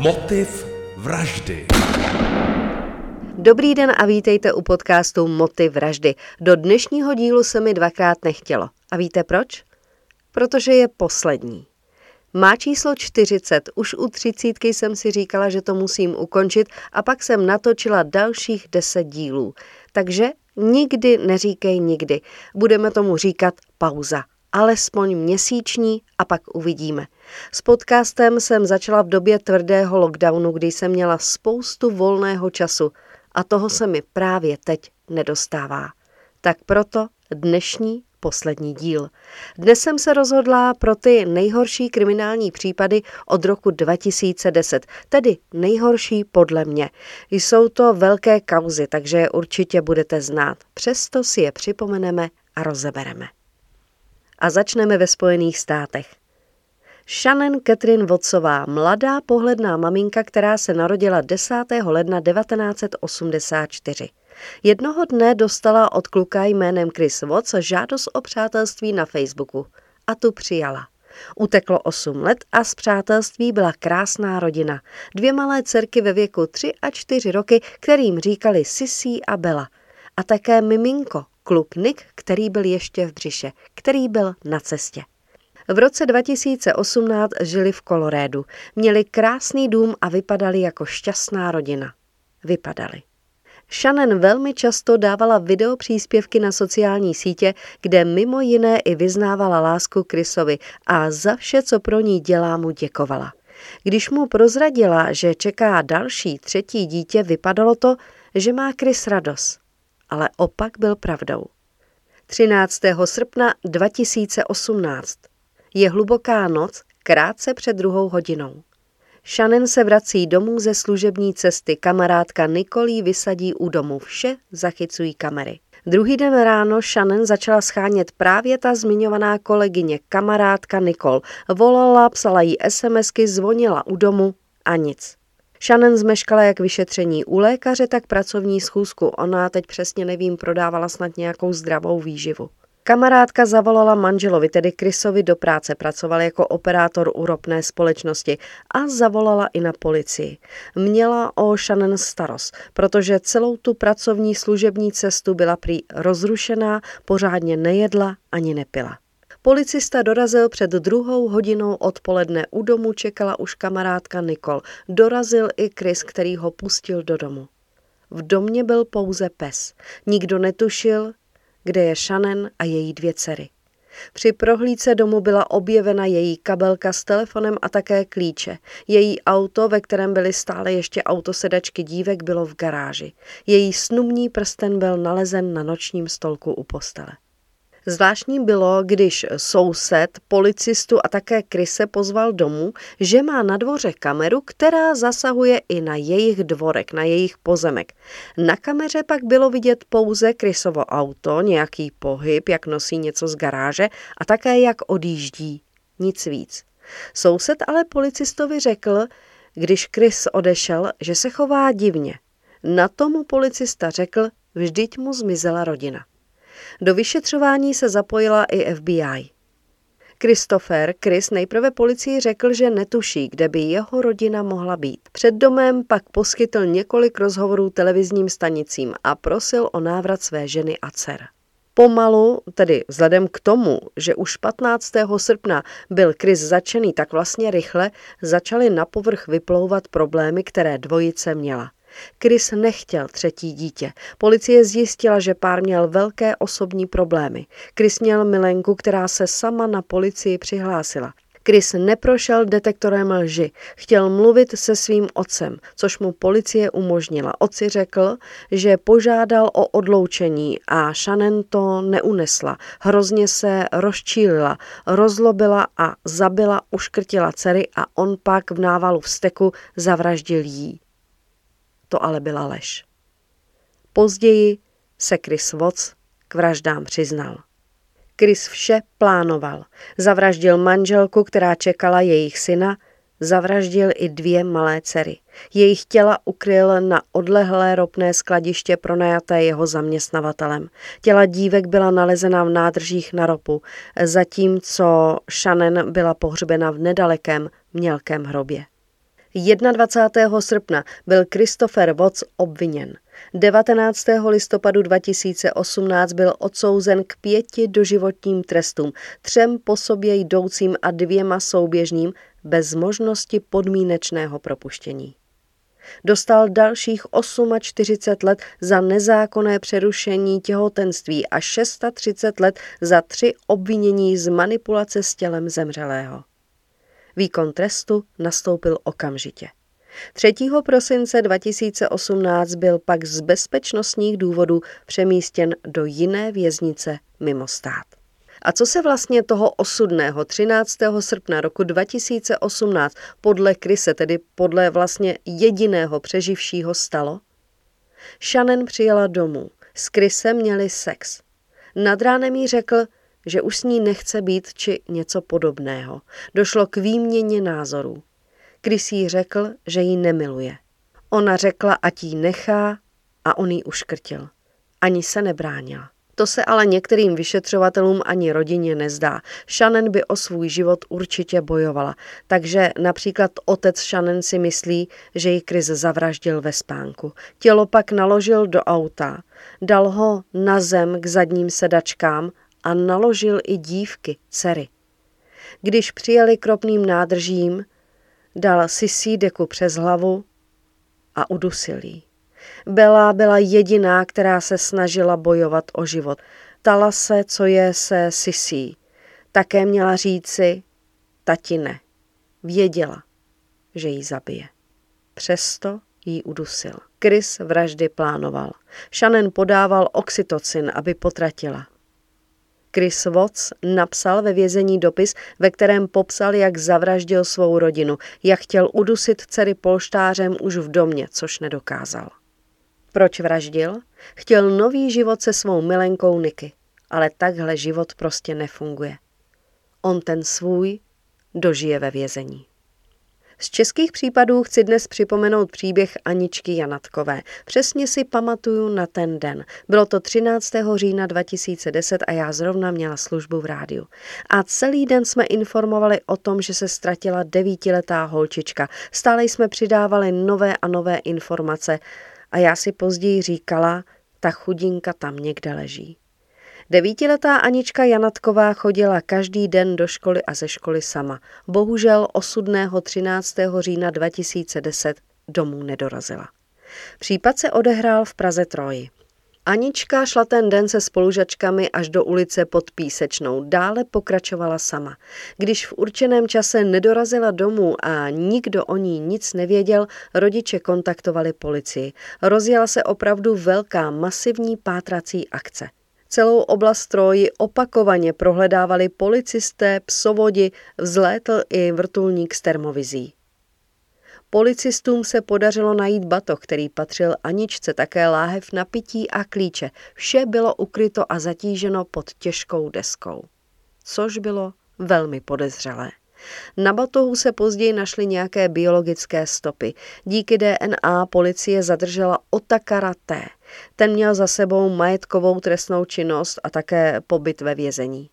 Motiv vraždy. Dobrý den a vítejte u podcastu Motiv vraždy. Do dnešního dílu se mi dvakrát nechtělo. A víte proč? Protože je poslední. Má číslo 40, už u třicítky jsem si říkala, že to musím ukončit a pak jsem natočila dalších 10 dílů. Takže nikdy neříkej nikdy. Budeme tomu říkat pauza alespoň měsíční a pak uvidíme. S podcastem jsem začala v době tvrdého lockdownu, kdy jsem měla spoustu volného času a toho se mi právě teď nedostává. Tak proto dnešní poslední díl. Dnes jsem se rozhodla pro ty nejhorší kriminální případy od roku 2010, tedy nejhorší podle mě. Jsou to velké kauzy, takže je určitě budete znát. Přesto si je připomeneme a rozebereme a začneme ve Spojených státech. Shannon Catherine Wattsová, mladá pohledná maminka, která se narodila 10. ledna 1984. Jednoho dne dostala od kluka jménem Chris Watts žádost o přátelství na Facebooku a tu přijala. Uteklo 8 let a z přátelství byla krásná rodina. Dvě malé dcerky ve věku 3 a 4 roky, kterým říkali Sissy a Bella. A také miminko, kluk Nick, který byl ještě v břiše, který byl na cestě. V roce 2018 žili v Kolorédu, měli krásný dům a vypadali jako šťastná rodina. Vypadali. Shannon velmi často dávala video příspěvky na sociální sítě, kde mimo jiné i vyznávala lásku Chrisovi a za vše, co pro ní dělá, mu děkovala. Když mu prozradila, že čeká další třetí dítě, vypadalo to, že má Chris radost ale opak byl pravdou. 13. srpna 2018. Je hluboká noc, krátce před druhou hodinou. Shannon se vrací domů ze služební cesty, kamarádka Nikolí vysadí u domu, vše zachycují kamery. Druhý den ráno Shannon začala schánět právě ta zmiňovaná kolegyně, kamarádka Nikol. Volala, psala jí SMSky, zvonila u domu a nic. Shannon zmeškala jak vyšetření u lékaře, tak pracovní schůzku. Ona teď přesně nevím, prodávala snad nějakou zdravou výživu. Kamarádka zavolala manželovi, tedy Chrisovi, do práce, pracoval jako operátor u ropné společnosti a zavolala i na policii. Měla o Shannon starost, protože celou tu pracovní služební cestu byla prý rozrušená, pořádně nejedla ani nepila. Policista dorazil před druhou hodinou odpoledne. U domu čekala už kamarádka Nikol. Dorazil i Chris, který ho pustil do domu. V domě byl pouze pes. Nikdo netušil, kde je Shannon a její dvě dcery. Při prohlídce domu byla objevena její kabelka s telefonem a také klíče. Její auto, ve kterém byly stále ještě autosedačky dívek, bylo v garáži. Její snubní prsten byl nalezen na nočním stolku u postele. Zvláštní bylo, když soused, policistu a také Kryse pozval domů, že má na dvoře kameru, která zasahuje i na jejich dvorek, na jejich pozemek. Na kameře pak bylo vidět pouze Krysovo auto, nějaký pohyb, jak nosí něco z garáže a také jak odjíždí. Nic víc. Soused ale policistovi řekl, když Krys odešel, že se chová divně. Na tomu policista řekl, vždyť mu zmizela rodina. Do vyšetřování se zapojila i FBI. Christopher Chris nejprve policii řekl, že netuší, kde by jeho rodina mohla být. Před domem pak poskytl několik rozhovorů televizním stanicím a prosil o návrat své ženy a dcer. Pomalu, tedy vzhledem k tomu, že už 15. srpna byl Chris začený tak vlastně rychle, začaly na povrch vyplouvat problémy, které dvojice měla. Chris nechtěl třetí dítě. Policie zjistila, že pár měl velké osobní problémy. Chris měl milenku, která se sama na policii přihlásila. Chris neprošel detektorem lži. Chtěl mluvit se svým otcem, což mu policie umožnila. Oci řekl, že požádal o odloučení a Shannon to neunesla. Hrozně se rozčílila, rozlobila a zabila, uškrtila dcery a on pak v návalu vzteku zavraždil jí. To ale byla lež. Později se Chris Watts k vraždám přiznal. Chris vše plánoval. Zavraždil manželku, která čekala jejich syna, zavraždil i dvě malé dcery. Jejich těla ukryl na odlehlé ropné skladiště pronajaté jeho zaměstnavatelem. Těla dívek byla nalezena v nádržích na ropu, zatímco Shannon byla pohřbena v nedalekém mělkém hrobě. 21. srpna byl Christopher Watts obviněn. 19. listopadu 2018 byl odsouzen k pěti doživotním trestům, třem po sobě jdoucím a dvěma souběžným bez možnosti podmínečného propuštění. Dostal dalších 48 let za nezákonné přerušení těhotenství a 630 let za tři obvinění z manipulace s tělem zemřelého. Výkon trestu nastoupil okamžitě. 3. prosince 2018 byl pak z bezpečnostních důvodů přemístěn do jiné věznice mimo stát. A co se vlastně toho osudného 13. srpna roku 2018 podle Kryse, tedy podle vlastně jediného přeživšího stalo? Shannon přijela domů. S Krysem měli sex. Nad ránem jí řekl, že už s ní nechce být či něco podobného. Došlo k výměně názorů. Chris jí řekl, že ji nemiluje. Ona řekla, ať jí nechá a on jí uškrtil. Ani se nebránila. To se ale některým vyšetřovatelům ani rodině nezdá. Shannon by o svůj život určitě bojovala, takže například otec Shannon si myslí, že ji Chris zavraždil ve spánku. Tělo pak naložil do auta, dal ho na zem k zadním sedačkám a naložil i dívky, dcery. Když přijeli kropným nádržím, dal Sisi deku přes hlavu a udusil jí. Bela byla jediná, která se snažila bojovat o život. Tala se, co je se Sisí. Také měla říci, tati ne. Věděla, že ji zabije. Přesto jí udusil. Chris vraždy plánoval. Shannon podával oxytocin, aby potratila. Chris Watts napsal ve vězení dopis, ve kterém popsal, jak zavraždil svou rodinu, jak chtěl udusit dcery polštářem už v domě, což nedokázal. Proč vraždil? Chtěl nový život se svou milenkou Niky, ale takhle život prostě nefunguje. On ten svůj dožije ve vězení. Z českých případů chci dnes připomenout příběh Aničky Janatkové. Přesně si pamatuju na ten den. Bylo to 13. října 2010 a já zrovna měla službu v rádiu. A celý den jsme informovali o tom, že se ztratila devítiletá holčička. Stále jsme přidávali nové a nové informace a já si později říkala, ta chudinka tam někde leží. Devítiletá Anička Janatková chodila každý den do školy a ze školy sama. Bohužel osudného 13. října 2010 domů nedorazila. Případ se odehrál v Praze Troji. Anička šla ten den se spolužačkami až do ulice pod Písečnou, dále pokračovala sama. Když v určeném čase nedorazila domů a nikdo o ní nic nevěděl, rodiče kontaktovali policii. Rozjela se opravdu velká masivní pátrací akce. Celou oblast Troji opakovaně prohledávali policisté, psovodi, vzlétl i vrtulník s termovizí. Policistům se podařilo najít batoh, který patřil Aničce, také láhev na pití a klíče. Vše bylo ukryto a zatíženo pod těžkou deskou. Což bylo velmi podezřelé. Na batohu se později našly nějaké biologické stopy. Díky DNA policie zadržela Otakara T. Ten měl za sebou majetkovou trestnou činnost a také pobyt ve vězení.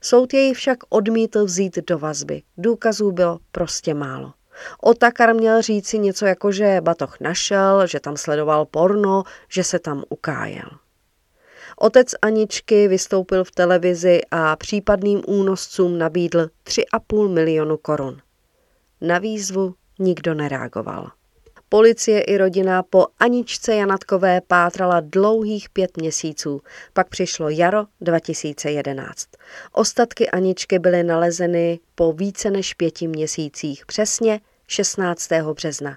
Soud jej však odmítl vzít do vazby. Důkazů bylo prostě málo. Otakar měl říci něco jako, že batoh našel, že tam sledoval porno, že se tam ukájel. Otec Aničky vystoupil v televizi a případným únoscům nabídl 3,5 milionu korun. Na výzvu nikdo nereagoval. Policie i rodina po Aničce Janatkové pátrala dlouhých pět měsíců, pak přišlo jaro 2011. Ostatky Aničky byly nalezeny po více než pěti měsících, přesně 16. března.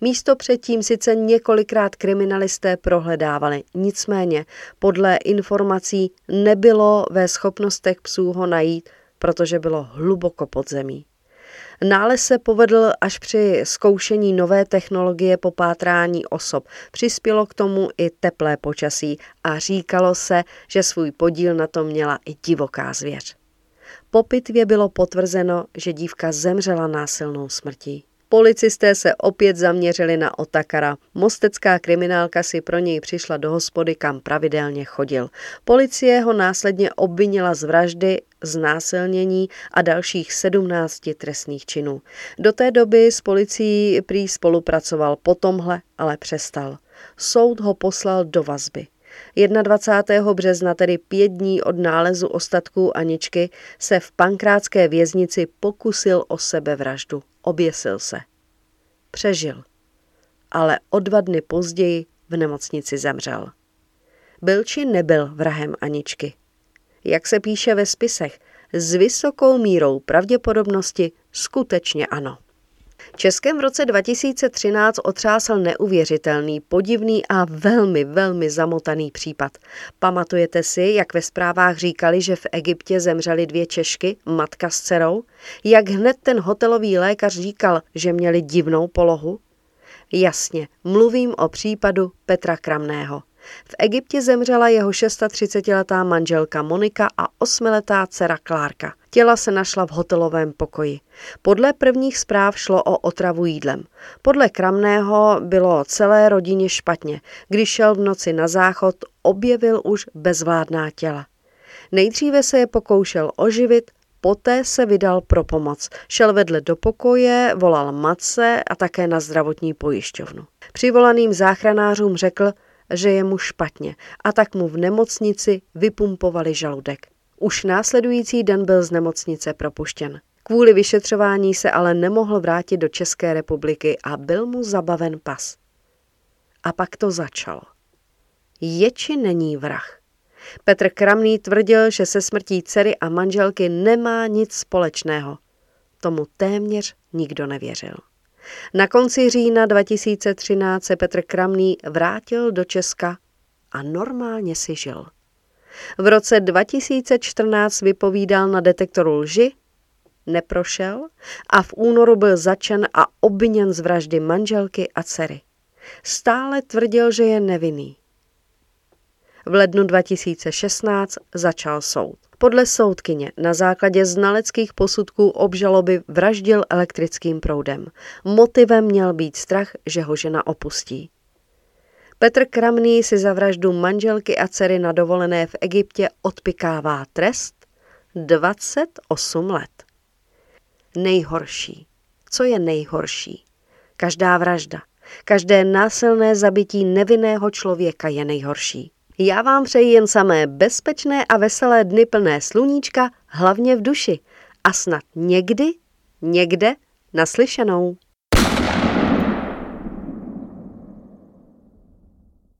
Místo předtím sice několikrát kriminalisté prohledávali, nicméně podle informací nebylo ve schopnostech psů ho najít, protože bylo hluboko pod zemí. Nález se povedl až při zkoušení nové technologie po pátrání osob. Přispělo k tomu i teplé počasí a říkalo se, že svůj podíl na tom měla i divoká zvěř. Po pitvě bylo potvrzeno, že dívka zemřela násilnou smrtí. Policisté se opět zaměřili na Otakara. Mostecká kriminálka si pro něj přišla do hospody, kam pravidelně chodil. Policie ho následně obvinila z vraždy znásilnění a dalších 17 trestných činů. Do té doby s policií prý spolupracoval po tomhle, ale přestal. Soud ho poslal do vazby. 21. března, tedy pět dní od nálezu ostatků Aničky, se v pankrátské věznici pokusil o sebevraždu. Oběsil se. Přežil. Ale o dva dny později v nemocnici zemřel. Byl či nebyl vrahem Aničky? Jak se píše ve spisech, s vysokou mírou pravděpodobnosti skutečně ano. Českem v roce 2013 otřásl neuvěřitelný, podivný a velmi, velmi zamotaný případ. Pamatujete si, jak ve zprávách říkali, že v Egyptě zemřely dvě Češky, matka s dcerou? Jak hned ten hotelový lékař říkal, že měli divnou polohu? Jasně, mluvím o případu Petra Kramného. V Egyptě zemřela jeho 630-letá manželka Monika a 8-letá dcera Klárka. Těla se našla v hotelovém pokoji. Podle prvních zpráv šlo o otravu jídlem. Podle Kramného bylo celé rodině špatně. Když šel v noci na záchod, objevil už bezvládná těla. Nejdříve se je pokoušel oživit, poté se vydal pro pomoc. Šel vedle do pokoje, volal matce a také na zdravotní pojišťovnu. Přivolaným záchranářům řekl, že je mu špatně a tak mu v nemocnici vypumpovali žaludek. Už následující den byl z nemocnice propuštěn. Kvůli vyšetřování se ale nemohl vrátit do České republiky a byl mu zabaven pas. A pak to začalo. Je či není vrah? Petr Kramný tvrdil, že se smrtí dcery a manželky nemá nic společného. Tomu téměř nikdo nevěřil. Na konci října 2013 se Petr Kramný vrátil do Česka a normálně si žil. V roce 2014 vypovídal na detektoru lži, neprošel a v únoru byl začen a obviněn z vraždy manželky a dcery. Stále tvrdil, že je nevinný. V lednu 2016 začal soud. Podle soudkyně na základě znaleckých posudků obžaloby vraždil elektrickým proudem. Motivem měl být strach, že ho žena opustí. Petr Kramný si za vraždu manželky a dcery na dovolené v Egyptě odpikává trest 28 let. Nejhorší. Co je nejhorší? Každá vražda, každé násilné zabití nevinného člověka je nejhorší. Já vám přeji jen samé bezpečné a veselé dny plné sluníčka, hlavně v duši. A snad někdy, někde naslyšenou.